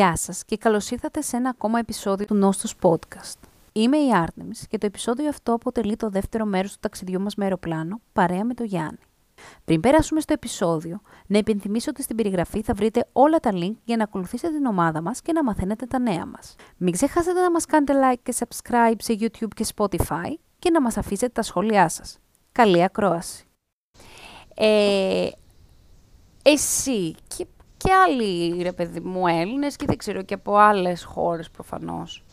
Γεια σας και καλώς ήρθατε σε ένα ακόμα επεισόδιο του Νόστος Podcast. Είμαι η Άρτεμις και το επεισόδιο αυτό αποτελεί το δεύτερο μέρος του ταξιδιού μας με αεροπλάνο, παρέα με το Γιάννη. Πριν περάσουμε στο επεισόδιο, να υπενθυμίσω ότι στην περιγραφή θα βρείτε όλα τα link για να ακολουθήσετε την ομάδα μας και να μαθαίνετε τα νέα μας. Μην ξεχάσετε να μας κάνετε like και subscribe σε YouTube και Spotify και να μας αφήσετε τα σχόλιά σας. Καλή ακρόαση! Ε, εσύ και, και άλλοι, ρε παιδί μου, Έλληνες και δεν ξέρω και από άλλες χώρες προφανώς.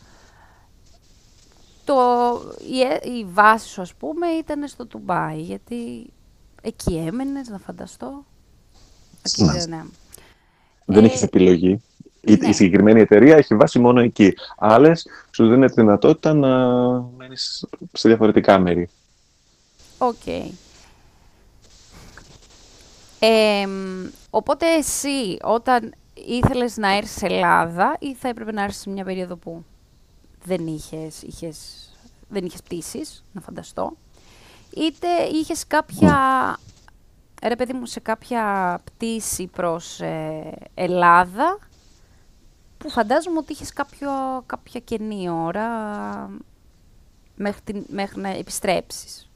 Το, η, η βάση σου, ας πούμε, ήταν στο Τουμπάι, γιατί εκεί έμενες, να φανταστώ. Εκεί, Ναι. ναι. Δεν Ε, έχεις επιλογή. Η, ναι. η συγκεκριμένη εταιρεία έχει βάση μόνο εκεί. Άλλες σου δίνουν τη δυνατότητα να μένεις σε διαφορετικά μέρη. Οκ. Εμ, οπότε εσύ, όταν ήθελες να έρθεις σε Ελλάδα ή θα έπρεπε να έρθεις σε μια περίοδο που δεν είχες, είχες, δεν είχες πτήσεις, να φανταστώ, είτε είχες κάποια, ρε παιδί μου, σε κάποια πτήση προς ε, Ελλάδα, που φαντάζομαι ότι είχες κάποιο, κάποια κενή ώρα μέχρι, την- μέχρι να επιστρέψεις.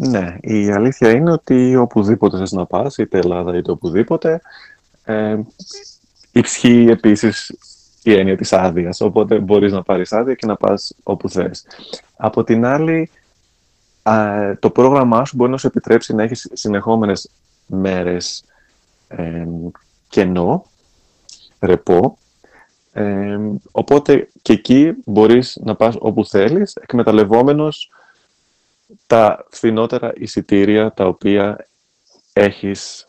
Ναι, η αλήθεια είναι ότι οπουδήποτε θες να πας, είτε Ελλάδα είτε οπουδήποτε, ε, ισχύει επίσης η έννοια της άδειας. Οπότε μπορείς να πάρεις άδεια και να πας όπου θες. Από την άλλη, α, το πρόγραμμά σου μπορεί να σου επιτρέψει να έχεις συνεχόμενες μέρες ε, κενό, ρεπό. Ε, οπότε και εκεί μπορείς να πας όπου θέλεις, εκμεταλλευόμενος τα φθηνότερα εισιτήρια τα οποία έχεις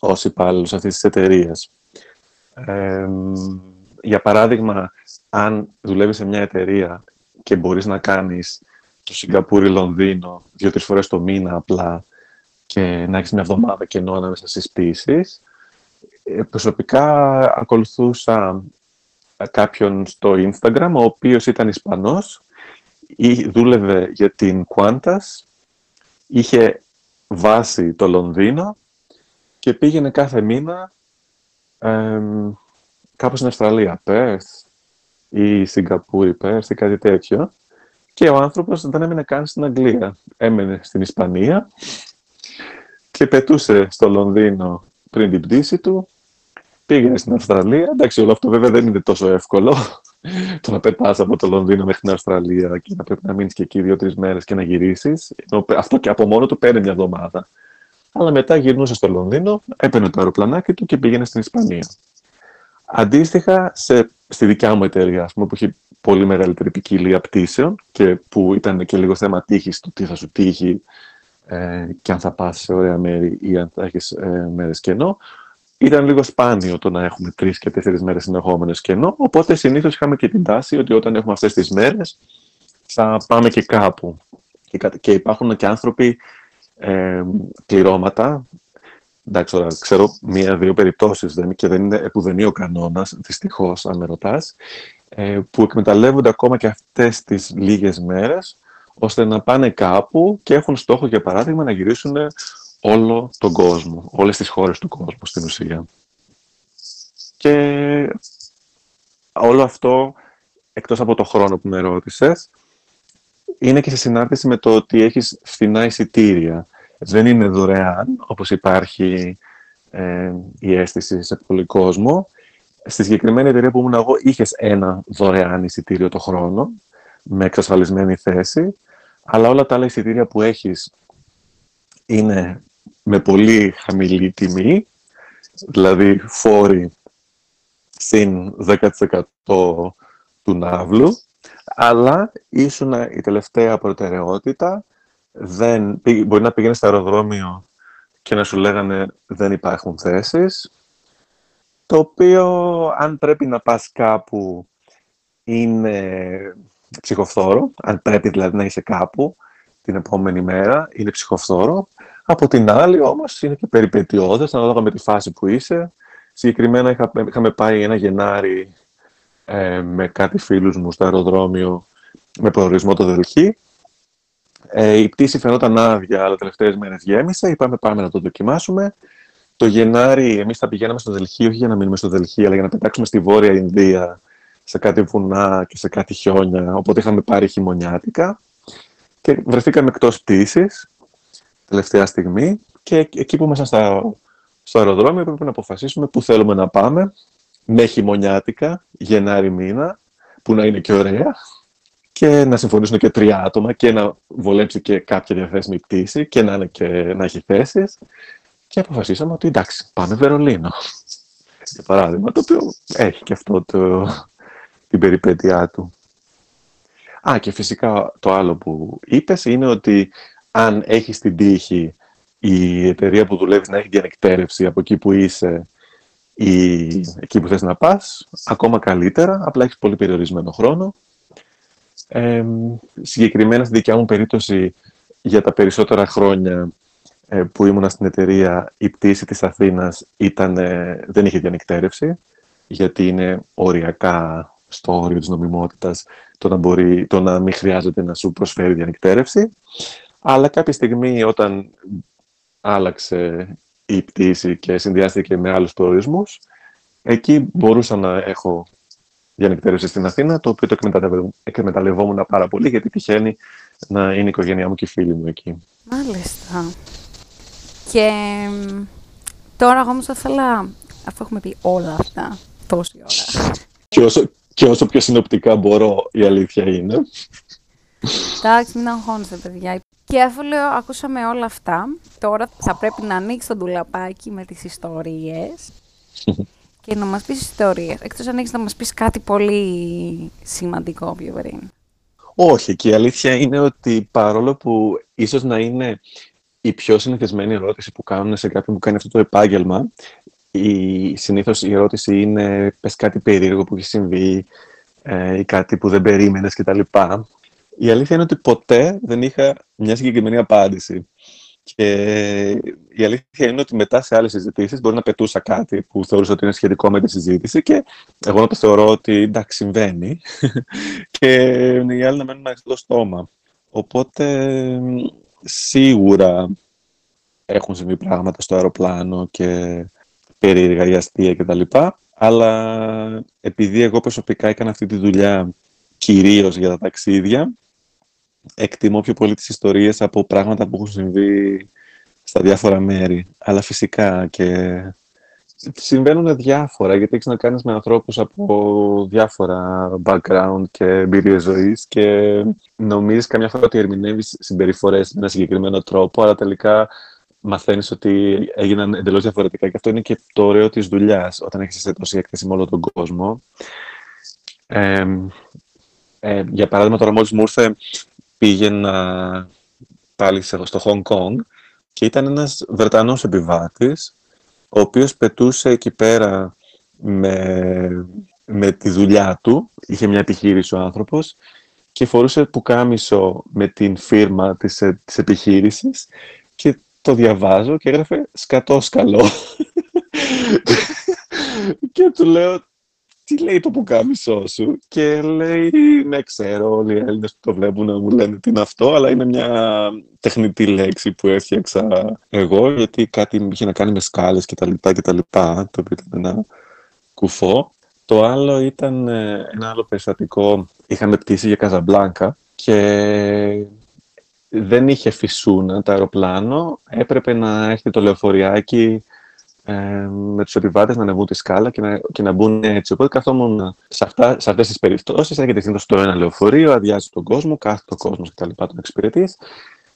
ως υπάλληλος αυτής της εταιρείας. Ε, για παράδειγμα, αν δουλεύεις σε μια εταιρεία και μπορείς να κάνεις το Σιγκαπούρι-Λονδίνο δύο-τρεις φορές το μήνα απλά και να έχεις μια εβδομάδα κενό ανάμεσα στις πτήσεις, ε, προσωπικά ακολουθούσα κάποιον στο Instagram, ο οποίος ήταν Ισπανός ή δούλευε για την Qantas, είχε βάση το Λονδίνο και πήγαινε κάθε μήνα εμ, κάπου στην Αυστραλία, Perth ή Σιγκαπούρη, Perth ή κάτι τέτοιο. Και ο άνθρωπος δεν έμενε καν στην Αγγλία. Έμενε στην Ισπανία και πετούσε στο Λονδίνο πριν την πτήση του. Πήγαινε στην Αυστραλία. Εντάξει, όλο αυτό βέβαια δεν είναι τόσο εύκολο. Το να πετάς από το Λονδίνο μέχρι την Αυστραλία και να πρέπει να μείνεις και εκεί δύο-τρεις μέρες και να γυρίσεις. Ενώ Αυτό και από μόνο του παίρνει μια εβδομάδα. Αλλά μετά γυρνούσε στο Λονδίνο, έπαιρνε το αεροπλανάκι του και πήγαινε στην Ισπανία. Αντίστοιχα, σε, στη δικιά μου εταιρεία, ας πούμε, που έχει πολύ μεγαλύτερη ποικιλία πτήσεων και που ήταν και λίγο θέμα τύχης του τι θα σου τύχει ε, και αν θα πας σε ωραία μέρη ή αν θα έχεις ε, μέρες κενό, ήταν λίγο σπάνιο το να έχουμε τρεις και τέσσερις μέρες συνεχόμενες κενό, οπότε συνήθως είχαμε και την τάση ότι όταν έχουμε αυτές τις μέρες θα πάμε και κάπου. Και, κα- και υπάρχουν και άνθρωποι ε, πληρώματα Εντάξει, τώρα ξέρω μία-δύο περιπτώσεις και δεν είναι επουδενή ο κανόνας, δυστυχώς, αν με ρωτάς, ε, που εκμεταλλεύονται ακόμα και αυτές τις λίγες μέρες ώστε να πάνε κάπου και έχουν στόχο, για παράδειγμα, να γυρίσουν όλο τον κόσμο, όλες τις χώρες του κόσμου στην ουσία. Και όλο αυτό, εκτός από το χρόνο που με ρώτησες, είναι και σε συνάρτηση με το ότι έχεις φθηνά εισιτήρια. Δεν είναι δωρεάν, όπως υπάρχει ε, η αίσθηση σε πολύ κόσμο. Στη συγκεκριμένη εταιρεία που ήμουν εγώ, είχες ένα δωρεάν εισιτήριο το χρόνο, με εξασφαλισμένη θέση, αλλά όλα τα άλλα εισιτήρια που έχεις είναι με πολύ χαμηλή τιμή, δηλαδή φόροι συν 10% του ναύλου, αλλά ήσουν η τελευταία προτεραιότητα. Δεν, πή- μπορεί να πηγαίνεις στο αεροδρόμιο και να σου λέγανε δεν υπάρχουν θέσεις, το οποίο αν πρέπει να πας κάπου είναι ψυχοφθόρο, αν πρέπει δηλαδή να είσαι κάπου την επόμενη μέρα, είναι ψυχοφθόρο. Από την άλλη όμως είναι και περιπετειώδες, ανάλογα με τη φάση που είσαι. Συγκεκριμένα είχα, είχαμε πάει ένα Γενάρη ε, με κάτι φίλους μου στο αεροδρόμιο με προορισμό το Δελχή. Ε, η πτήση φαινόταν άδεια, αλλά τελευταίες μέρες γέμισε. Είπαμε πάμε να το δοκιμάσουμε. Το το Γενάρη εμείς θα πηγαίναμε στο Δελχή, όχι για να μείνουμε στο Δελχή, αλλά για να πετάξουμε στη Βόρεια Ινδία, σε κάτι βουνά και σε κάτι χιόνια. Οπότε είχαμε πάρει χειμωνιάτικα και βρεθήκαμε εκτός πτήσης, τελευταία στιγμή. Και εκεί που ήμασταν στο αεροδρόμιο έπρεπε να αποφασίσουμε πού θέλουμε να πάμε, με χειμωνιάτικα, Γενάρη μήνα, που να είναι και ωραία και να συμφωνήσουν και τρία άτομα και να βολέψει και κάποια διαθέσιμη πτήση και να, είναι και, να έχει θέσεις. Και αποφασίσαμε ότι εντάξει, πάμε Βερολίνο. Για παράδειγμα, το οποίο έχει και αυτό το, την περιπέτειά του. Α, και φυσικά το άλλο που είπες είναι ότι αν έχεις την τύχη η εταιρεία που δουλεύεις να έχει διανεκτέρευση από εκεί που είσαι ή εκεί που θες να πας, ακόμα καλύτερα, απλά έχεις πολύ περιορισμένο χρόνο ε, συγκεκριμένα στη δικιά μου περίπτωση, για τα περισσότερα χρόνια ε, που ήμουνα στην εταιρεία, η πτήση της Αθήνας ήταν, ε, δεν είχε διανυκτέρευση, γιατί είναι οριακά στο όριο της νομιμότητας το να, μπορεί, το να μην χρειάζεται να σου προσφέρει διανυκτέρευση. Αλλά κάποια στιγμή όταν άλλαξε η πτήση και συνδυάστηκε με άλλους προορισμούς, εκεί μπορούσα να έχω διανυκτέρευση στην Αθήνα, το οποίο το εκμεταλλευόμουν πάρα πολύ, γιατί τυχαίνει να είναι η οικογένειά μου και οι φίλοι μου εκεί. Μάλιστα. Και τώρα εγώ όμως θα ήθελα, αφού έχουμε πει όλα αυτά, τόση ώρα. Και όσο, και όσο πιο συνοπτικά μπορώ, η αλήθεια είναι. Εντάξει, μην αγχώνεστε, παιδιά. Και αφού λέω, ακούσαμε όλα αυτά, τώρα θα πρέπει να ανοίξει το ντουλαπάκι με τις ιστορίες και να μας πεις ιστορίες, εκτός αν έχεις να μας πεις κάτι πολύ σημαντικό πιο πριν. Όχι, και η αλήθεια είναι ότι παρόλο που ίσως να είναι η πιο συνηθισμένη ερώτηση που κάνουν σε κάποιον που κάνει αυτό το επάγγελμα, η, συνήθως η ερώτηση είναι πες κάτι περίεργο που έχει συμβεί ε, ή κάτι που δεν περίμενες κτλ. Η αλήθεια είναι ότι ποτέ δεν είχα μια συγκεκριμένη απάντηση. Και η αλήθεια είναι ότι μετά σε άλλες συζητήσεις μπορεί να πετούσα κάτι που θεωρούσα ότι είναι σχετικό με τη συζήτηση και εγώ να το θεωρώ ότι εντάξει, συμβαίνει. και οι άλλοι να μένουν ανοιχτό το στόμα. Οπότε σίγουρα έχουν συμβεί πράγματα στο αεροπλάνο και περίεργα ή αστεία κτλ. Αλλά επειδή εγώ προσωπικά έκανα αυτή τη δουλειά κυρίως για τα ταξίδια, εκτιμώ πιο πολύ τις ιστορίες από πράγματα που έχουν συμβεί στα διάφορα μέρη. Αλλά φυσικά και συμβαίνουν διάφορα, γιατί έχεις να κάνεις με ανθρώπους από διάφορα background και εμπειρίες ζωής και νομίζεις καμιά φορά ότι ερμηνεύεις συμπεριφορές με ένα συγκεκριμένο τρόπο, αλλά τελικά μαθαίνεις ότι έγιναν εντελώς διαφορετικά και αυτό είναι και το ωραίο της δουλειάς όταν έχεις τόση έκθεση με όλο τον κόσμο. Ε, ε, για παράδειγμα, τώρα μόλις μου ήρθε πήγαινα πάλι στο Hong Kong και ήταν ένας Βρετανός επιβάτης ο οποίος πετούσε εκεί πέρα με, με τη δουλειά του, είχε μια επιχείρηση ο άνθρωπος και φορούσε πουκάμισο με την φύρμα της, ε, της επιχείρησης και το διαβάζω και έγραφε «σκατόσκαλο». και του λέω τι λέει το πουκάμισό σου; Και λέει ναι ξέρω όλοι οι Έλληνες που το βλέπουν μου λένε τι είναι αυτό αλλά είναι μια τεχνητή λέξη που έφτιαξα εγώ γιατί κάτι είχε να κάνει με σκάλες και τα λοιπά και τα λοιπά το οποίο ήταν ένα κουφό το άλλο ήταν ε, ένα άλλο περιστατικό. Είχαμε πτήσει για Καζαμπλάνκα και δεν είχε φυσούνα το αεροπλάνο. Έπρεπε να έρθει το λεωφοριάκι ε, με τους επιβάτες να ανεβούν τη σκάλα και να, και να μπουν έτσι. Οπότε καθόμουν σε, αυτά, σε αυτές τις περιπτώσεις, έρχεται συνήθως το ένα λεωφορείο, αδειάζει τον κόσμο, κάθεται ο κόσμος και τα λοιπά, τον εξυπηρετείς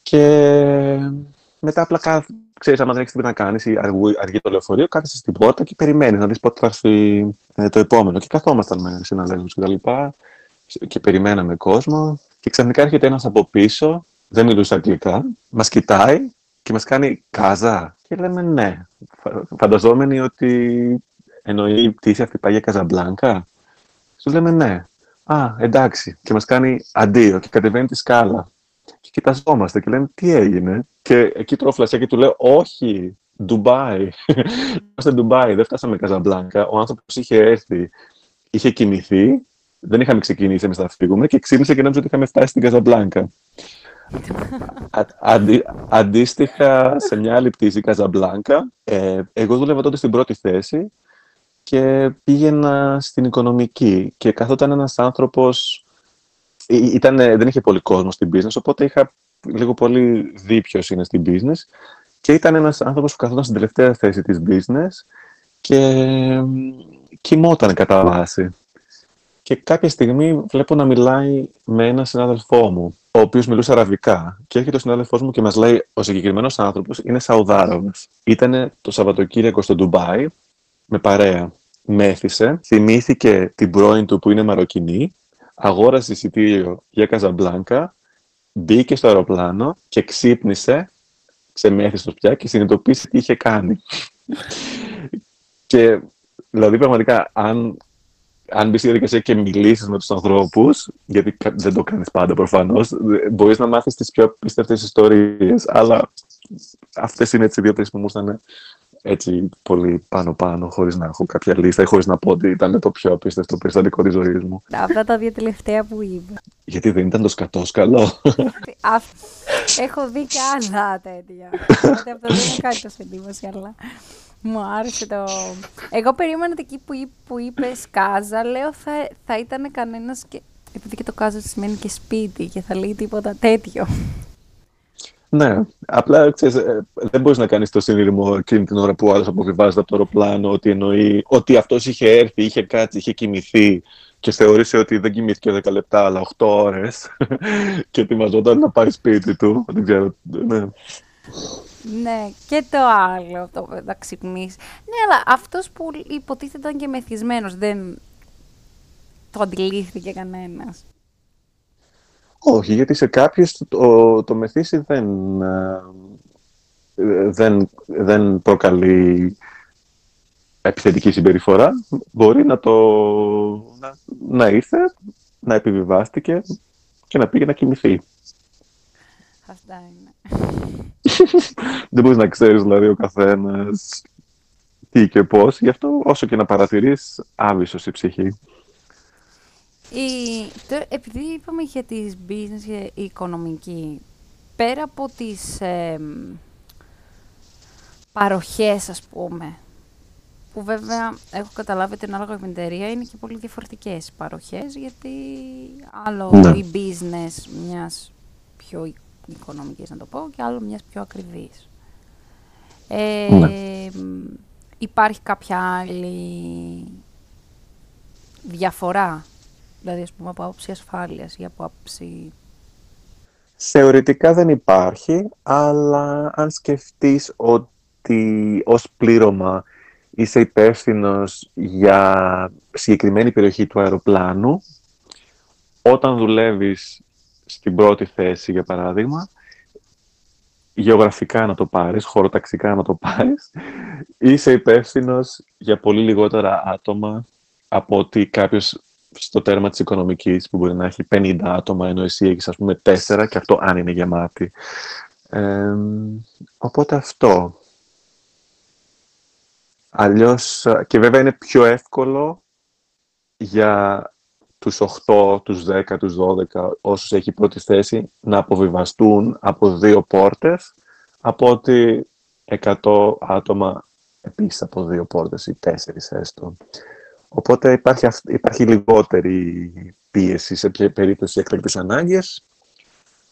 και μετά απλά κάθ, ξέρεις, άμα δεν έχεις τίποτα να κάνεις ή αργεί το λεωφορείο, κάθεσαι στην πόρτα και περιμένεις να δεις πότε θα έρθει ε, το επόμενο. Και καθόμασταν με συναδέλφους και τα λοιπά και περιμέναμε κόσμο και ξαφνικά έρχεται ένας από πίσω, δεν μιλούσε αγγλικά, μας κοιτάει και μας κάνει «Κάζα» και λέμε «Ναι» φανταζόμενοι ότι εννοεί η πτήση αυτή πάει για Καζαμπλάνκα. Σου λέμε ναι. Α, εντάξει. Και μας κάνει αντίο και κατεβαίνει τη σκάλα. Και κοιταζόμαστε και λέμε τι έγινε. Και εκεί τρώω φλασιά και του λέω όχι, Ντουμπάι. Είμαστε Ντουμπάι, δεν φτάσαμε Καζαμπλάνκα. Ο άνθρωπος είχε έρθει, είχε κινηθεί, δεν είχαμε ξεκινήσει εμείς να φύγουμε και ξύπνησε και νόμιζε ότι είχαμε φτάσει στην Καζαμπλάνκα. Αντίστοιχα, σε μια άλλη πτήση, Καζαμπλάνκα, ε, εγώ δούλευα τότε στην πρώτη θέση και πήγαινα στην οικονομική. Και καθόταν ένας άνθρωπος, ήταν, δεν είχε πολύ κόσμο στην business, οπότε είχα λίγο πολύ δει ποιος είναι στην business. Και ήταν ένας άνθρωπος που καθόταν στην τελευταία θέση της business και κοιμόταν κατά βάση. Και κάποια στιγμή βλέπω να μιλάει με έναν συνάδελφό μου, ο οποίος μιλούσε αραβικά. Και έρχεται ο συνάδελφός μου και μας λέει: Ο συγκεκριμένος άνθρωπος είναι Σαουδάραβα. Ήταν το Σαββατοκύριακο στο Ντουμπάι με παρέα. Μέθησε, θυμήθηκε την πρώην του που είναι Μαροκινή, αγόρασε εισιτήριο για Καζαμπλάνκα, μπήκε στο αεροπλάνο και ξύπνησε, ξεμέθησε πια και συνειδητοποίησε τι είχε κάνει. και δηλαδή πραγματικά αν αν μπεις στη διαδικασία και μιλήσεις με τους ανθρώπους, γιατί δεν το κάνεις πάντα προφανώς, μπορείς να μάθεις τις πιο απίστευτες ιστορίες. Αλλά αυτές είναι έτσι δύο-τρει που μου ήρθαν έτσι πολύ πάνω-πάνω, χωρίς να έχω κάποια λίστα ή χωρίς να πω ότι ήταν το πιο απίστευτο περιστατικό της ζωής μου. Αυτά τα δύο τελευταία που είπα. Γιατί δεν ήταν το σκατόσκαλο. έχω δει και άλλα τέτοια. αυτό δεν είναι κάτι τόσο εντύπωση, αλλά. Μου άρεσε το... Εγώ περίμενα ότι εκεί που, που είπες Κάζα, λέω θα, θα ήταν κανένας και... Επειδή και το Κάζα σημαίνει και σπίτι και θα λέει τίποτα τέτοιο. Ναι, απλά ξέρεις, ε, δεν μπορείς να κάνεις το σύνδρομο εκείνη την ώρα που ο άλλος αποβιβάζεται από το αεροπλάνο ότι εννοεί ότι αυτός είχε έρθει, είχε κάτσει, είχε κοιμηθεί και θεώρησε ότι δεν κοιμήθηκε 10 λεπτά αλλά 8 ώρες και ετοιμαζόταν να πάρει σπίτι του. Δεν ξέρω. Ναι. Ναι, και το άλλο, το να ξυπνήσει. Ναι, αλλά αυτός που υποτίθεται ήταν και μεθυσμένος, δεν το αντιλήφθηκε κανένας. Όχι, γιατί σε κάποιους το, το μεθύσι δεν, ε, δεν, δεν προκαλεί επιθετική συμπεριφορά. Μπορεί να το να, να ήρθε, να επιβιβάστηκε και να πήγε να κοιμηθεί. Αυτά είναι. Δεν μπορείς να ξέρεις δηλαδή ο καθένας τι και πώς. Γι' αυτό όσο και να παρατηρείς, άβυσος η ψυχή. Η, επειδή είπαμε για τις business και η οικονομική, πέρα από τις ε, παροχές, ας πούμε, που βέβαια έχω καταλάβει ότι ανάλογα με την εταιρεία είναι και πολύ διαφορετικές παροχές, γιατί άλλο ναι. η business μιας πιο οικονομικής να το πω και άλλο μιας πιο ακριβής. Ε, ναι. Υπάρχει κάποια άλλη διαφορά, δηλαδή ας πούμε από άποψη ασφάλειας ή από άποψη... Θεωρητικά δεν υπάρχει, αλλά αν σκεφτείς ότι ως πλήρωμα είσαι υπεύθυνος για συγκεκριμένη περιοχή του αεροπλάνου, όταν δουλεύεις στην πρώτη θέση, για παράδειγμα, γεωγραφικά να το πάρεις, χωροταξικά να το πάρεις, είσαι υπεύθυνος για πολύ λιγότερα άτομα από ότι κάποιος στο τέρμα της οικονομικής που μπορεί να έχει 50 άτομα ενώ εσύ έχεις ας πούμε 4 και αυτό αν είναι γεμάτη. οπότε αυτό. Αλλιώς, και βέβαια είναι πιο εύκολο για τους 8, τους 10, τους 12, όσους έχει πρώτη θέση, να αποβιβαστούν από δύο πόρτες, από ότι 100 άτομα επίσης από δύο πόρτες ή τέσσερις έστω. Οπότε υπάρχει, υπάρχει λιγότερη πίεση σε περίπτωση έκτακτης ανάγκης,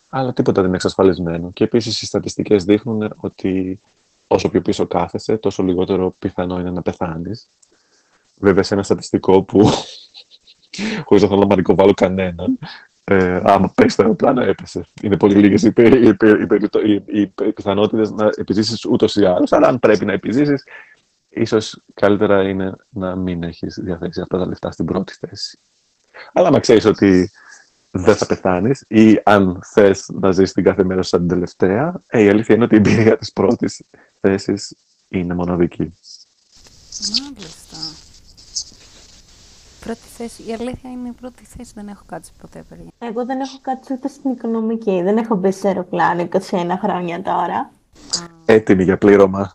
αλλά τίποτα δεν είναι εξασφαλισμένο. Και επίσης οι στατιστικές δείχνουν ότι όσο πιο πίσω κάθεσαι, τόσο λιγότερο πιθανό είναι να πεθάνεις. Βέβαια σε ένα στατιστικό που χωρίς να θέλω να μανικοβάλω κανέναν. Ε, άμα πέσει το αεροπλάνο, έπεσε. Είναι πολύ λίγες οι, οι, οι, οι πιθανότητες να επιζήσεις ούτως ή άλλως. Αλλά αν πρέπει να επιζήσεις, ίσως καλύτερα είναι να μην έχεις διαθέσει αυτά τα λεφτά στην πρώτη θέση. Αλλά να ξέρεις ότι δεν θα πεθάνεις ή αν θες να ζήσει την κάθε μέρα σαν την τελευταία, ε, η αλήθεια είναι ότι η εμπειρία της πρώτης θέσης είναι μοναδική. Μάλιστα. Πρώτη θέση. Η αλήθεια είναι η πρώτη θέση. Δεν έχω κάτσει ποτέ, παιδιά. Εγώ δεν έχω κάτσει ούτε στην οικονομική. Δεν έχω μπει σε αεροπλάνο 21 χρόνια τώρα. Έτοιμη για πλήρωμα.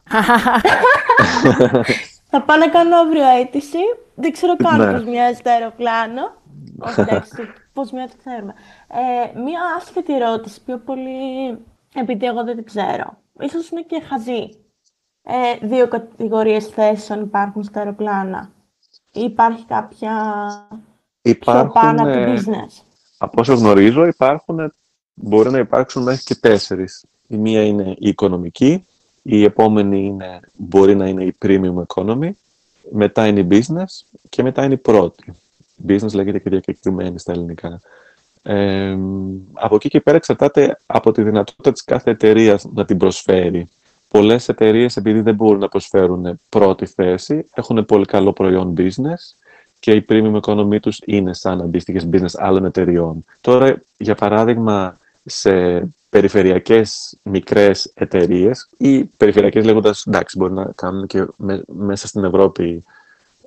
Θα πάω να κάνω αύριο αίτηση. Δεν ξέρω καν ναι. πώς μοιάζει το αεροπλάνο. Όχι, εντάξει, πώς μία το ξέρουμε. Ε, μία άσχετη ερώτηση, πιο πολύ, επειδή εγώ δεν την ξέρω. Ίσως είναι και χαζή. Ε, δύο κατηγορίες θέσεων υπάρχουν στα αεροπλάνα. Ή υπάρχει κάποια Υπάρχουν, πιο πάνω από ε, το business; Από όσο γνωρίζω, υπάρχουν, μπορεί να υπάρξουν μέχρι και τέσσερις. Η μία είναι η οικονομική, η επόμενη είναι, μπορεί να είναι η premium economy, μετά είναι η business και μετά είναι η πρώτη. Business λέγεται και διακεκριμένη στα ελληνικά. Ε, από εκεί και πέρα εξαρτάται από τη δυνατότητα της κάθε εταιρείας να την προσφέρει. Πολλές εταιρείες επειδή δεν μπορούν να προσφέρουν πρώτη θέση, έχουν πολύ καλό προϊόν business και η premium economy τους είναι σαν αντίστοιχες business άλλων εταιριών. Τώρα, για παράδειγμα, σε περιφερειακές μικρές εταιρείες ή περιφερειακές λέγοντας, εντάξει, μπορεί να κάνουν και με- μέσα στην Ευρώπη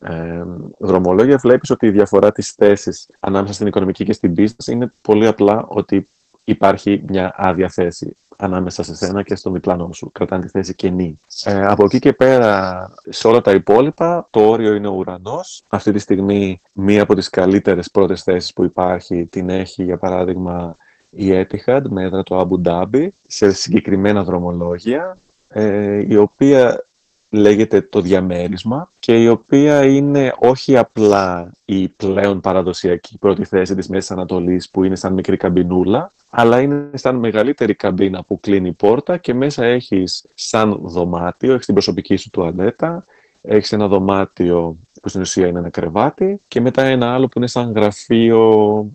ε, δρομολόγια, βλέπεις ότι η διαφορά της θέσης ανάμεσα στην οικονομική και στην business είναι πολύ απλά ότι υπάρχει μια άδεια θέση ανάμεσα σε σένα και στον διπλανό σου. Κρατάνε τη θέση κενή. Ε, από εκεί και πέρα, σε όλα τα υπόλοιπα, το όριο είναι ο ουρανός. Αυτή τη στιγμή, μία από τις καλύτερες πρώτες θέσεις που υπάρχει την έχει, για παράδειγμα, η Etihad με έδρα το Abu Dhabi σε συγκεκριμένα δρομολόγια, ε, η οποία λέγεται το διαμέρισμα και η οποία είναι όχι απλά η πλέον παραδοσιακή πρώτη θέση της Μέσης Ανατολής που είναι σαν μικρή καμπινούλα, αλλά είναι σαν μεγαλύτερη καμπίνα που κλείνει η πόρτα και μέσα έχεις σαν δωμάτιο, έχεις την προσωπική σου τουαλέτα, έχεις ένα δωμάτιο που στην ουσία είναι ένα κρεβάτι και μετά ένα άλλο που είναι σαν γραφείο,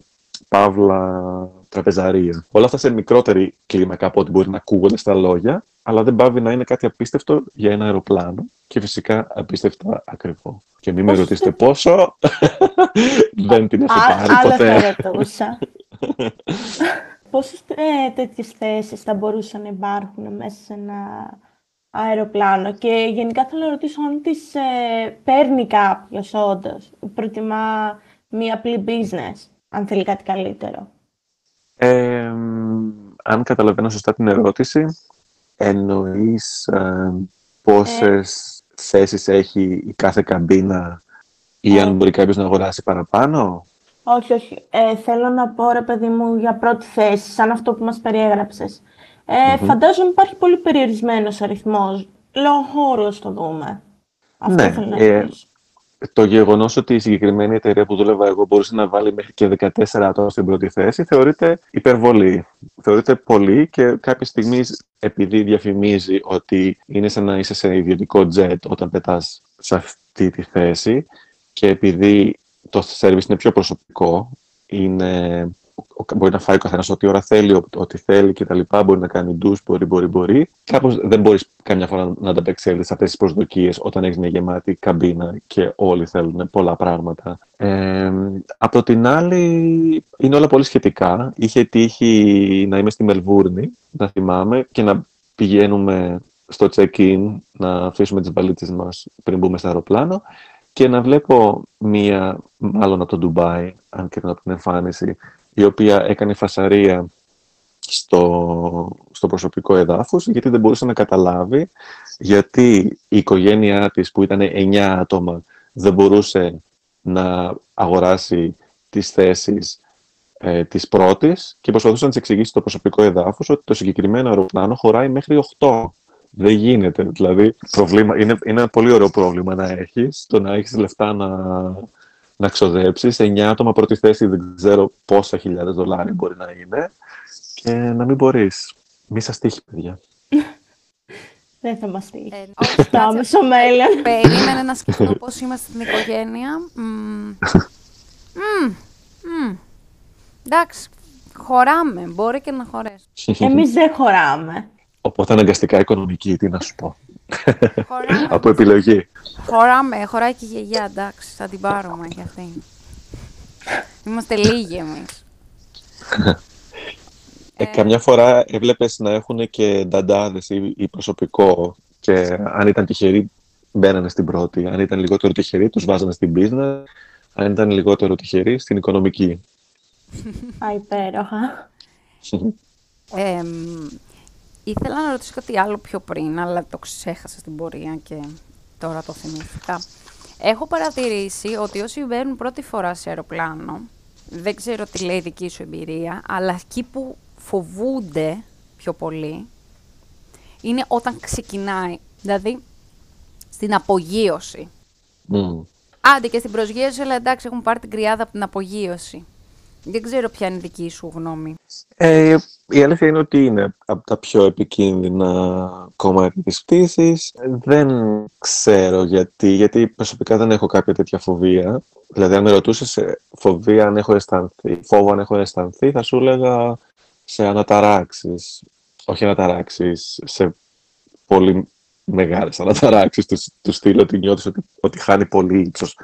παύλα, τραπεζαρία. Όλα αυτά σε μικρότερη κλίμακα από ό,τι μπορεί να ακούγονται στα λόγια, αλλά δεν πάβει να είναι κάτι απίστευτο για ένα αεροπλάνο και φυσικά απίστευτα ακριβό. Και μην με Πώς ρωτήσετε πόσο, δεν την έχω Α, πάρει άλλο ποτέ. θα ρωτούσα. Πόσες ε, τέτοιες θέσεις θα μπορούσαν να υπάρχουν μέσα σε ένα αεροπλάνο; Και γενικά θέλω να ρωτήσω αν τις ε, παίρνει κάποιος όντως. Προτιμά μία απλή business, αν θέλει κάτι καλύτερο. Ε, αν καταλαβαίνω σωστά την ερώτηση, εννοείς ε, πόσες θέσεις έχει η κάθε καμπίνα ή αν Ε. μπορεί κάποιος να αγοράσει παραπάνω; Όχι, όχι. Ε, θέλω να πω, ρε παιδί μου, για πρώτη θέση, σαν αυτό που μας περιέγραψες. Ε, Φαντάζομαι υπάρχει πολύ περιορισμένος αριθμός. Λόγω χώρου, ας το δούμε. Αυτό Ναι, θέλω να ε, ρωτήσω. Το γεγονός ότι η συγκεκριμένη εταιρεία που δούλευα εγώ μπορούσε να βάλει μέχρι και 14 άτομα στην πρώτη θέση θεωρείται υπερβολή. Θεωρείται πολύ και κάποια στιγμή επειδή διαφημίζει ότι είναι σαν να είσαι σε ιδιωτικό jet όταν πετάς σε αυτή τη θέση και επειδή το service είναι πιο προσωπικό, είναι, ο- μπορεί να φάει ο καθένας ό,τι ώρα θέλει, ό- ό,τι θέλει κτλ. Μπορεί να κάνει ντους, μπορεί, μπορεί, μπορεί. Κάπως δεν μπορείς καμιά φορά να ανταπεξέλθεις σε αυτές τις προσδοκίες όταν έχεις μια γεμάτη καμπίνα και όλοι θέλουν πολλά πράγματα. Ε, από την άλλη, είναι όλα πολύ σχετικά. Είχε τύχει να είμαι στη Μελβούρνη, να θυμάμαι, και να πηγαίνουμε στο check-in να αφήσουμε τις βαλίτσες μας πριν μπούμε στο αεροπλάνο και να βλέπω μία, μάλλον από το Ντουμπάι, αν και από την εμφάνιση, η οποία έκανε φασαρία στο, στο προσωπικό εδάφους, γιατί δεν μπορούσε να καταλάβει γιατί η οικογένειά της, που ήταν 9 άτομα, δεν μπορούσε να αγοράσει τις θέσεις ε, της πρώτης και προσπαθούσε να της εξηγήσει το προσωπικό εδάφους ότι το συγκεκριμένο αεροπλάνο χωράει μέχρι 8. Δεν γίνεται. Δηλαδή, προβλήμα, είναι, είναι ένα πολύ ωραίο πρόβλημα να έχεις, το να έχεις λεφτά να, να ξοδέψεις. 9 άτομα πρώτη θέση, δεν ξέρω πόσα χιλιάδες δολάρια μπορεί να είναι και να μην μπορείς. Μη σας τύχει, παιδιά. Δεν θα μας τύχει. Ε, όχι, Στο κάτσε. άμεσο μέλλον. Περίμενε να σκεφτώ πώς είμαστε στην οικογένεια. Μμμ. Μμμ. Μμμ. Εντάξει, χωράμε. Μπορεί και να χωρέσει. Εμείς δεν χωράμε. Οπότε αναγκαστικά οικονομική, τι να σου πω. Χωράμε. Από επιλογή. Χωράμε. Χωράει και η γιαγιά, εντάξει. Θα την πάρουμε κι αυτή. Είμαστε λίγοι εμείς. Ε, καμιά φορά έβλεπες να έχουν και νταντάδες ή, ή προσωπικό και αν ήταν τυχεροί μπαίνανε στην πρώτη. Αν ήταν λιγότερο τυχεροί τους βάζανε στην business. Αν ήταν λιγότερο τυχεροί στην οικονομική. Α, υπέροχα. Ε, ήθελα να ρωτήσω κάτι άλλο πιο πριν, αλλά το ξέχασα στην πορεία και τώρα το θυμήθηκα. Έχω παρατηρήσει ότι όσοι μπαίνουν πρώτη φορά σε αεροπλάνο, δεν ξέρω τι λέει η δική σου εμπειρία, αλλά εκεί που φοβούνται πιο πολύ είναι όταν ξεκινάει. Δηλαδή, στην απογείωση. Mm. Άντε και στην προσγείωση, αλλά εντάξει, έχουν πάρει την κρυάδα από την απογείωση. Δεν ξέρω ποια είναι η δική σου γνώμη. Ε, η αλήθεια είναι ότι είναι από τα πιο επικίνδυνα κομμάτια της πτήσης. Δεν ξέρω γιατί, γιατί προσωπικά δεν έχω κάποια τέτοια φοβία. Δηλαδή, αν με ρωτούσες φοβία αν έχω αισθανθεί, φόβο αν έχω αισθανθεί, θα σου έλεγα σε αναταράξεις. Όχι αναταράξεις, σε πολύ μεγάλες αναταράξεις τους, τους στυλ ότι νιώθεις ότι, ότι χάνει πολύ ύψος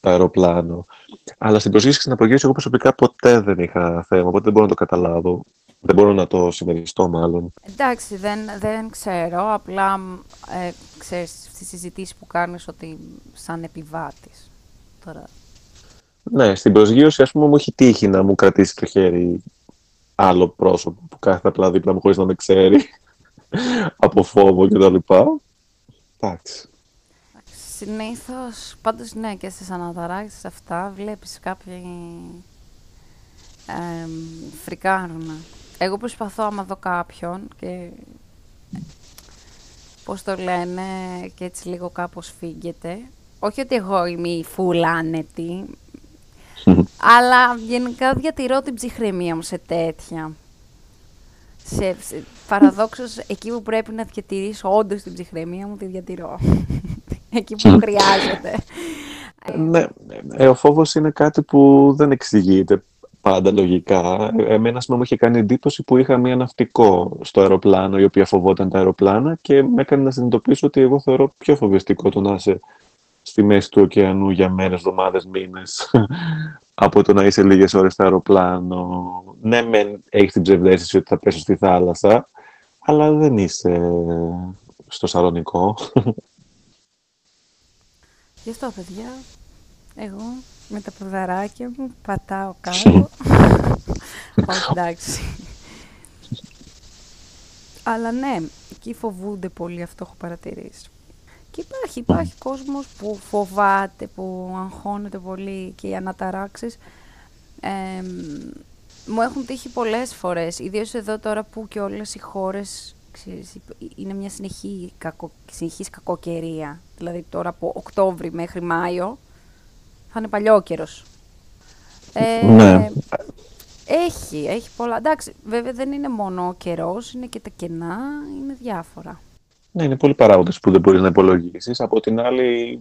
το αεροπλάνο. Αλλά στην προσγείωση και στην απογείωση, εγώ προσωπικά ποτέ δεν είχα θέμα, οπότε δεν μπορώ να το καταλάβω. Δεν μπορώ να το συμμεριστώ, μάλλον. Εντάξει, δεν, δεν ξέρω. Απλά ε, ξέρεις στις συζητήσεις που κάνεις ότι σαν επιβάτης. Τώρα. Ναι, στην προσγείωση, ας πούμε, μου έχει τύχει να μου κρατήσει το χέρι άλλο πρόσωπο που κάθεται απλά δίπλα μου χωρίς να με ξέρει από φόβο κτλ. Εντάξει. Συνήθως, πάντως ναι, και στι αναταράξει αυτά βλέπεις κάποιοι ε, φρικάρουν. Εγώ προσπαθώ άμα δω κάποιον και πώς το λένε και έτσι λίγο κάπως φύγεται. Όχι ότι εγώ είμαι η φουλ άνετη, αλλά γενικά διατηρώ την ψυχραιμία μου σε τέτοια. Σε, σε, παραδόξως, εκεί που πρέπει να διατηρήσω όντως την ψυχραιμία μου, τη διατηρώ. εκεί που χρειάζεται. Ναι, ε, ο φόβος είναι κάτι που δεν εξηγείται πάντα λογικά. Εμένα, μου είχε κάνει εντύπωση που είχα μία ναυτικό στο αεροπλάνο, η οποία φοβόταν τα αεροπλάνα και με έκανε να συνειδητοποιήσω ότι εγώ θεωρώ πιο φοβιστικό το να είσαι στη μέση του ωκεανού για μέρες, εβδομάδες, μήνες από το να είσαι λίγες ώρες στο αεροπλάνο. Ναι, μεν έχεις την ψευδέστηση ότι θα πέσω στη θάλασσα, αλλά δεν είσαι στο σαλονικό. Γι' αυτό, παιδιά, εγώ με τα ποδαράκια μου πατάω κάτω. Όχι, εντάξει. Αλλά ναι, εκεί φοβούνται πολύ, αυτό έχω παρατηρήσει. Και υπάρχει, υπάρχει κόσμος που φοβάται, που αγχώνεται πολύ και οι αναταράξεις ε, μου έχουν τύχει πολλές φορές, ιδίως εδώ τώρα που και όλες οι χώρες ξέρεις, είναι μια συνεχή κακο, συνεχής κακοκαιρία. Δηλαδή τώρα από Οκτώβρη μέχρι Μάιο θα είναι παλιό Ε, ναι. Έχει, έχει πολλά. Εντάξει, βέβαια δεν είναι μόνο ο καιρός, είναι και τα κενά, είναι διάφορα. Ναι, είναι πολλοί παράγοντες που δεν μπορείς να υπολογίσεις. Από την άλλη,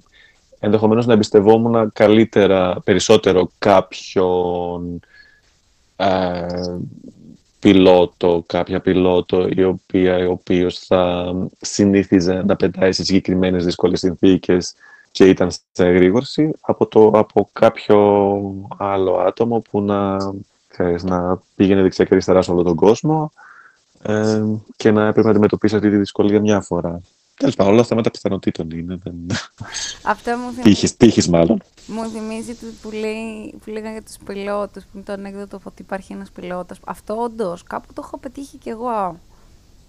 ενδεχομένως να εμπιστευόμουν καλύτερα, περισσότερο κάποιον ε, πιλότο, κάποια πιλότο η οποία, ο οποίος θα συνήθιζε να πετάει σε συγκεκριμένες δύσκολες συνθήκες και ήταν σε εγρήγορση από, το, από κάποιο άλλο άτομο που να, ξέρεις, να πήγαινε δεξιά και αριστερά σε όλο τον κόσμο ε, και να έπρεπε να αντιμετωπίσει αυτή τη δυσκολία μια φορά. Τέλος πάντων, όλα αυτά με τα πιθανότητων είναι. Δεν... Αυτό μου θυμίζει. Τύχης, μάλλον. Μου θυμίζει που, λέει, που λέγανε για τους πιλότους, που είναι το ανέκδοτο ότι υπάρχει ένας πιλότος. Αυτό όντως κάπου το έχω πετύχει κι εγώ.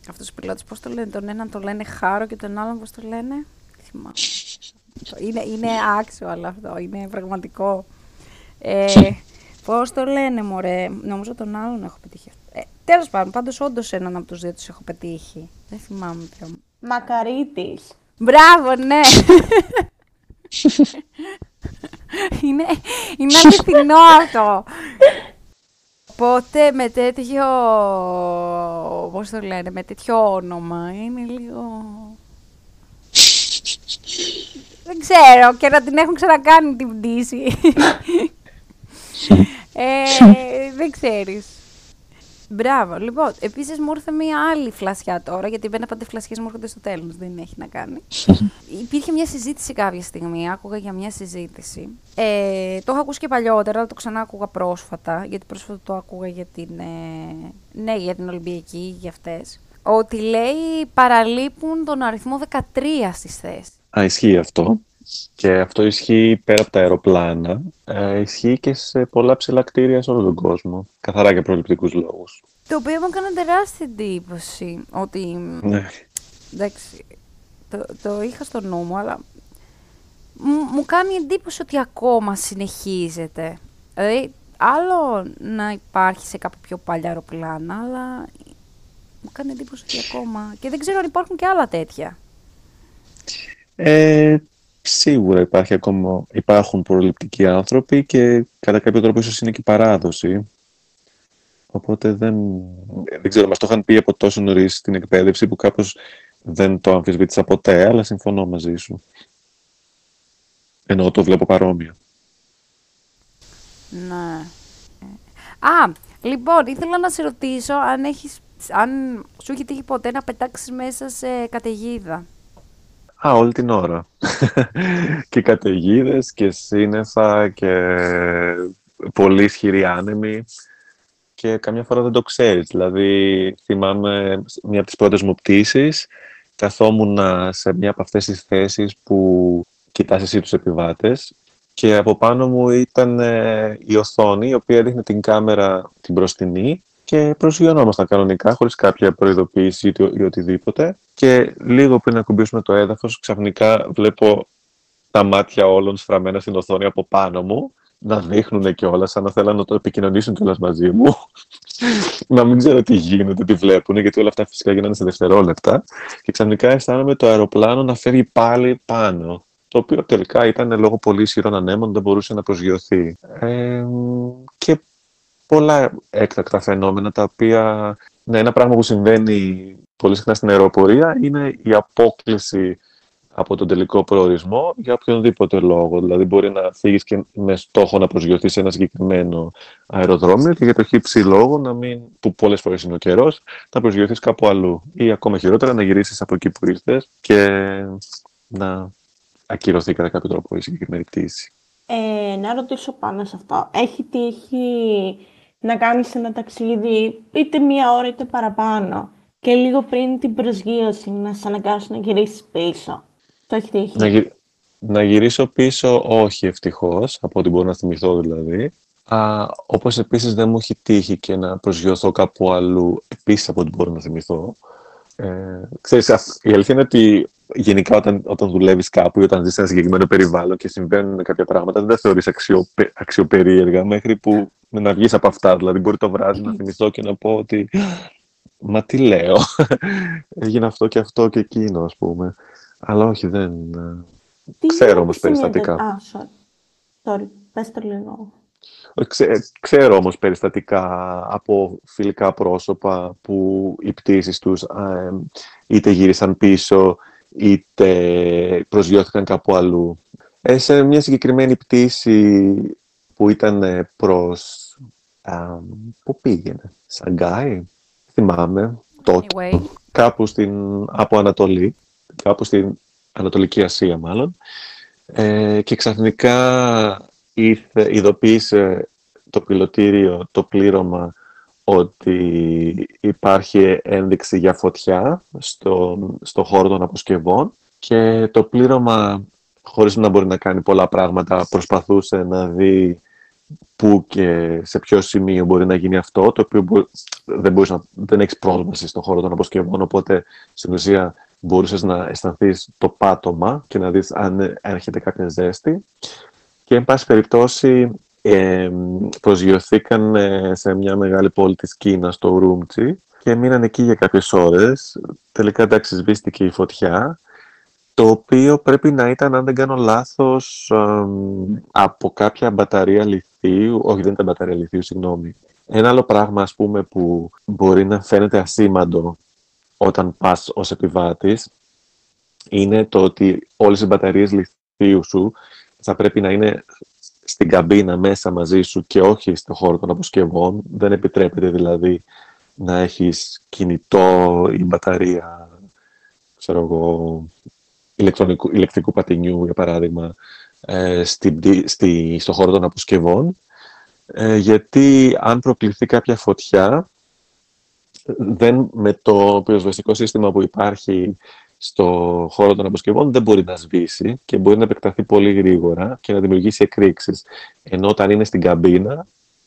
Αυτό τους πιλότους, πώς το λένε, τον έναν το λένε Χάρο και τον άλλον πώς το λένε; Θυμάμαι. Είναι, είναι άξιο αλλά αυτό, είναι πραγματικό. Ε, Πώς το λένε, Μωρέ. Νομίζω τον άλλον έχω πετύχει. Ε, Τέλος πάντων, πάντως όντως έναν από τους δύο τους έχω πετύχει. Δεν θυμάμαι πια. Μακαρίτης. Μπράβο, ναι. είναι, είναι αληθινό αυτό. Οπότε με τέτοιο, πώς το λένε, με τέτοιο όνομα είναι λίγο... Δεν ξέρω, και να την έχουν ξανακάνει την πτήση. ε, δεν ξέρεις. Μπράβο. Λοιπόν, επίσης μου ήρθε μία άλλη φλασιά τώρα, γιατί δεν πάντα φλασιές μου έρχονται στο τέλος, δεν έχει να κάνει. Υπήρχε μια συζήτηση κάποια στιγμή, άκουγα για μια συζήτηση. Ε, το είχα ακούσει και παλιότερα, αλλά το ξανά άκουγα πρόσφατα, γιατί πρόσφατα το άκουγα για την, ε, ναι, για την Ολυμπιακή, για αυτές. Ότι λέει παραλείπουν τον αριθμό 13 στις θέσεις. Α, ισχύει αυτό. Και αυτό ισχύει πέρα από τα αεροπλάνα. Ε, ισχύει και σε πολλά ψηλά κτίρια σε όλο τον κόσμο. Καθαρά για προληπτικούς λόγους. Το οποίο μου έκανε τεράστια εντύπωση. Ότι. Ναι. Εντάξει. Το, το είχα στο νου μου, αλλά. Μου, μου κάνει εντύπωση ότι ακόμα συνεχίζεται. Δηλαδή, άλλο να υπάρχει σε κάποιο πιο παλιά αεροπλάνα, αλλά μου κάνει εντύπωση ότι ακόμα. Και δεν ξέρω αν υπάρχουν και άλλα τέτοια. Ε, σίγουρα υπάρχει ακόμα, υπάρχουν προληπτικοί άνθρωποι και κατά κάποιο τρόπο ίσως είναι και παράδοση. Οπότε δεν, δεν ξέρω, μας το είχαν πει από τόσο νωρίς στην εκπαίδευση που κάπως δεν το αμφισβήτησα ποτέ, αλλά συμφωνώ μαζί σου. Ενώ το βλέπω παρόμοιο. Ναι. Α, λοιπόν, ήθελα να σε ρωτήσω αν, έχεις, αν σου έχει τύχει ποτέ να πετάξεις μέσα σε καταιγίδα. Α, όλη την ώρα. και καταιγίδες και σύννεφα και πολύ ισχυροί άνεμοι και καμιά φορά δεν το ξέρεις. Δηλαδή, θυμάμαι μια από τις πρώτες μου πτήσεις, καθόμουν σε μια από αυτές τις θέσεις που κοιτάς εσύ τους επιβάτες και από πάνω μου ήταν ε, η οθόνη η οποία έδειχνε την κάμερα την μπροστινή και προσγειωνόμασταν κανονικά χωρίς κάποια προειδοποίηση ή οτιδήποτε και λίγο πριν ακουμπήσουμε το έδαφος ξαφνικά βλέπω τα μάτια όλων στραμμένα στην οθόνη από πάνω μου να δείχνουν και όλα, σαν να θέλουν να το επικοινωνήσουν κιόλας μαζί μου. να μην ξέρω τι γίνεται, τι βλέπουν, γιατί όλα αυτά φυσικά γίνανε σε δευτερόλεπτα. Και ξαφνικά αισθάνομαι το αεροπλάνο να φεύγει πάλι πάνω το οποίο τελικά ήταν λόγω πολύ ισχυρών ανέμων, δεν μπορούσε να προσγειωθεί. Ε, και πολλά έκτακτα φαινόμενα, τα οποία, ναι, ένα πράγμα που συμβαίνει πολύ συχνά στην αεροπορία είναι η απόκληση από τον τελικό προορισμό για οποιονδήποτε λόγο. Δηλαδή, μπορεί να φύγεις και με στόχο να προσγειωθείς σε ένα συγκεκριμένο αεροδρόμιο και για το χύψη λόγο, να μην, που πολλές φορές είναι ο καιρός, να προσγειωθείς κάπου αλλού. Ή ακόμα χειρότερα, να γυρίσεις από εκεί που ήρθες και να ακυρωθεί κατά κάποιο τρόπο η συγκεκριμένη πτήση. Ε, να ρωτήσω πάνω σε αυτό. Έχει τύχει να κάνεις ένα ταξίδι είτε μία ώρα είτε παραπάνω και λίγο πριν την προσγείωση να σε αναγκάσουν να γυρίσεις πίσω. Το έχει τύχει. Να, γυ... να γυρίσω πίσω όχι ευτυχώς, από ό,τι μπορώ να θυμηθώ δηλαδή. Α, όπως επίσης δεν μου έχει τύχει και να προσγειωθώ κάπου αλλού επίσης από ό,τι μπορώ να θυμηθώ. Ε, ξέρεις, η αλήθεια είναι ότι γενικά όταν, όταν δουλεύεις κάπου ή όταν ζεις σε ένα συγκεκριμένο περιβάλλον και συμβαίνουν κάποια πράγματα, δεν τα θεωρείς αξιο, αξιοπερίεργα μέχρι που να βγεις από αυτά. Δηλαδή, μπορεί το βράδυ να θυμηθώ και να πω ότι. Μα τι λέω. Έγινε αυτό και αυτό και εκείνο, ας πούμε. Αλλά όχι, δεν. Ε, τι ξέρω όμως περιστατικά. Α, sorry. Sorry, πες το λίγο. ξέρω όμως περιστατικά από φιλικά πρόσωπα που οι πτήσεις τους ε, είτε γύρισαν πίσω είτε προσγειώθηκαν κάπου αλλού. Ε, σε μια συγκεκριμένη πτήση που ήταν προς... πού πήγαινε, Σαγκάη, θυμάμαι, τότε, κάπου στην, από Ανατολή, κάπου στην Ανατολική Ασία μάλλον, ε, και ξαφνικά ήρθε, ειδοποίησε το πιλωτήριο, το πλήρωμα ότι υπάρχει ένδειξη για φωτιά στο, στο χώρο των αποσκευών και το πλήρωμα, χωρίς να μπορεί να κάνει πολλά πράγματα, προσπαθούσε να δει πού και σε ποιο σημείο μπορεί να γίνει αυτό, το οποίο δεν, μπορείς να, δεν έχεις πρόσβαση στον χώρο των αποσκευών, οπότε στην ουσία μπορούσες να αισθανθείς το πάτωμα και να δεις αν έρχεται κάποια ζέστη. Και, εν πάση περιπτώσει, ε, προσγειωθήκαν σε μια μεγάλη πόλη της Κίνας, στο Ουρούμτσι, και μείναν εκεί για κάποιες ώρες. Τελικά εντάξει σβήστηκε η φωτιά, το οποίο πρέπει να ήταν, αν δεν κάνω λάθος, από κάποια μπαταρία λιθίου, όχι δεν ήταν μπαταρία λιθίου, συγγνώμη. Ένα άλλο πράγμα, ας πούμε, που μπορεί να φαίνεται ασήμαντο όταν πας ως επιβάτης, είναι το ότι όλες οι μπαταρίες λιθίου σου θα πρέπει να είναι στην καμπίνα μέσα μαζί σου και όχι στο χώρο των αποσκευών. Δεν επιτρέπεται δηλαδή να έχεις κινητό ή μπαταρία, ξέρω εγώ, ηλεκτρονικού, ηλεκτρικού πατινιού, για παράδειγμα, ε, στη, στη, στο χώρο των αποσκευών. Ε, γιατί αν προκληθεί κάποια φωτιά, δεν, με το πυροσβεστικό σύστημα που υπάρχει στο χώρο των αποσκευών δεν μπορεί να σβήσει και μπορεί να επεκταθεί πολύ γρήγορα και να δημιουργήσει εκρήξεις. Ενώ όταν είναι στην καμπίνα,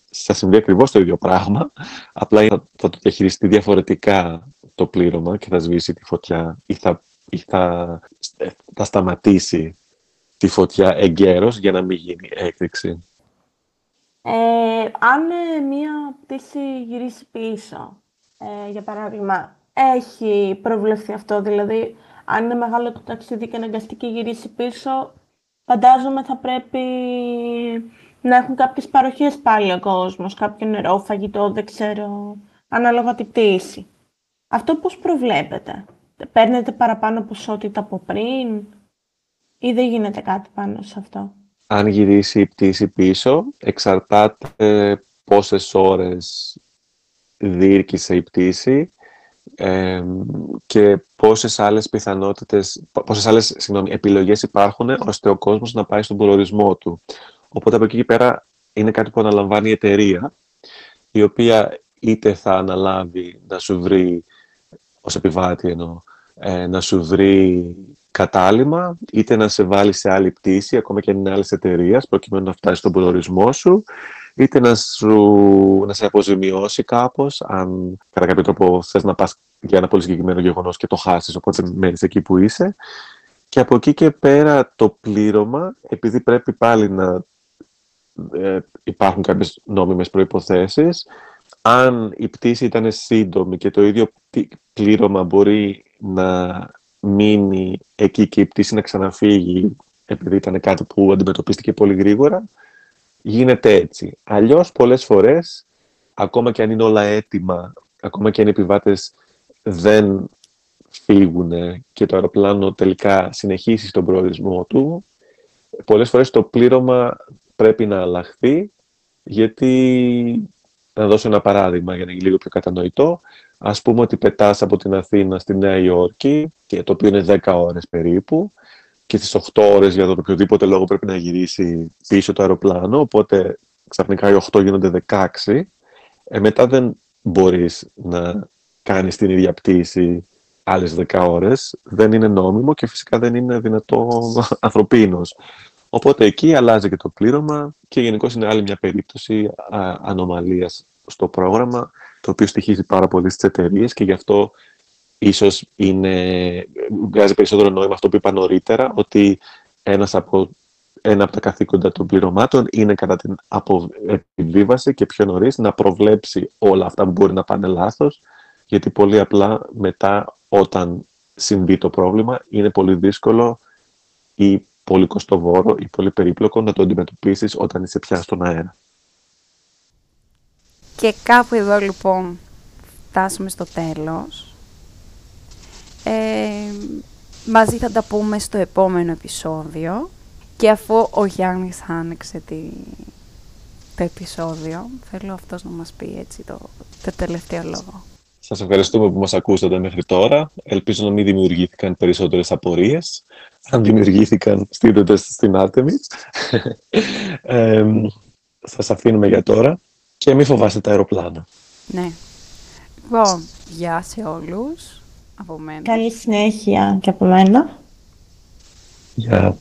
θα συμβεί ακριβώς το ίδιο πράγμα. Απλά θα το διαχειριστεί διαφορετικά το πλήρωμα και θα σβήσει τη φωτιά ή θα, ή θα, θα σταματήσει τη φωτιά εγκαίρως για να μην γίνει έκρηξη. Ε, αν ε, μία πτήση γυρίσει πίσω, ε, για παράδειγμα, έχει προβλεφθεί αυτό, δηλαδή αν είναι μεγάλο το ταξίδι και αναγκαστική γυρίσει πίσω, φαντάζομαι θα πρέπει να έχουν κάποιες παροχές πάλι ο κόσμος, κάποιο νερό, φαγητό, δεν ξέρω, ανάλογα την πτήση. Αυτό πώς προβλέπετε; Παίρνετε παραπάνω ποσότητα από πριν ή δεν γίνεται κάτι πάνω σε αυτό; Αν γυρίσει η πτήση πίσω, εξαρτάται πόσες ώρες διήρκησε η πτήση και πόσες άλλες πιθανότητες, πόσες άλλες συγγνώμη, επιλογές υπάρχουν ώστε ο κόσμος να πάει στον προορισμό του. Οπότε από εκεί και πέρα είναι κάτι που αναλαμβάνει η εταιρεία, η οποία είτε θα αναλάβει να σου βρει, ως επιβάτη εννοώ, ε, να σου βρει κατάλημα, είτε να σε βάλει σε άλλη πτήση, ακόμα και αν είναι άλλης εταιρείας, προκειμένου να φτάσει στον προορισμό σου, είτε να, σου, να σε αποζημιώσει κάπως, αν κατά κάποιο τρόπο θες να πας για ένα πολύ συγκεκριμένο γεγονός και το χάσεις, οπότε μένεις εκεί που είσαι. Και από εκεί και πέρα το πλήρωμα, επειδή πρέπει πάλι να ε, υπάρχουν κάποιες νόμιμες προϋποθέσεις, αν η πτήση ήταν σύντομη και το ίδιο πλήρωμα μπορεί να μείνει εκεί και η πτήση να ξαναφύγει επειδή ήταν κάτι που αντιμετωπίστηκε πολύ γρήγορα, γίνεται έτσι. Αλλιώς πολλές φορές, ακόμα και αν είναι όλα έτοιμα, ακόμα και αν οι επιβάτες δεν φύγουν και το αεροπλάνο τελικά συνεχίσει στον προορισμό του, πολλές φορές το πλήρωμα πρέπει να αλλάχθεί, γιατί, να δώσω ένα παράδειγμα για να είναι λίγο πιο κατανοητό, ας πούμε ότι πετάς από την Αθήνα στη Νέα Υόρκη, και το οποίο είναι 10 ώρες περίπου, και στις 8 ώρες για τον οποιοδήποτε λόγο πρέπει να γυρίσει πίσω το αεροπλάνο, οπότε ξαφνικά οι 8 γίνονται 16, ε, μετά δεν μπορείς να κάνεις την ίδια πτήση άλλες 10 ώρες, δεν είναι νόμιμο και φυσικά δεν είναι δυνατό ανθρωπίνος. Οπότε εκεί αλλάζει και το πλήρωμα και γενικώ είναι άλλη μια περίπτωση ανομαλίας στο πρόγραμμα, το οποίο στοιχίζει πάρα πολύ στις εταιρείες και γι' αυτό ίσως είναι, βγάζει περισσότερο νόημα αυτό που είπα νωρίτερα, ότι ένας από, ένα από τα καθήκοντα των πληρωμάτων είναι κατά την επιβίβαση και πιο νωρίς να προβλέψει όλα αυτά που μπορεί να πάνε λάθος, γιατί πολύ απλά μετά όταν συμβεί το πρόβλημα είναι πολύ δύσκολο ή πολύ κοστοβόρο ή πολύ περίπλοκο να το αντιμετωπίσεις όταν είσαι πια στον αέρα. Και κάπου εδώ λοιπόν φτάσουμε στο τέλος. Ε, μαζί θα τα πούμε στο επόμενο επεισόδιο και αφού ο Γιάννης άνοιξε τη, το επεισόδιο, θέλω αυτός να μας πει έτσι το, το τελευταίο λόγο. Σας ευχαριστούμε που μας ακούσατε μέχρι τώρα. Ελπίζω να μην δημιουργήθηκαν περισσότερες απορίες. Αν δημιουργήθηκαν, στείλτε στην Artemis. ε, σας αφήνουμε για τώρα και μην φοβάστε τα αεροπλάνα. Ναι. Λοιπόν, γεια σε όλους από μένα. Καλή συνέχεια και από μένα. Γεια.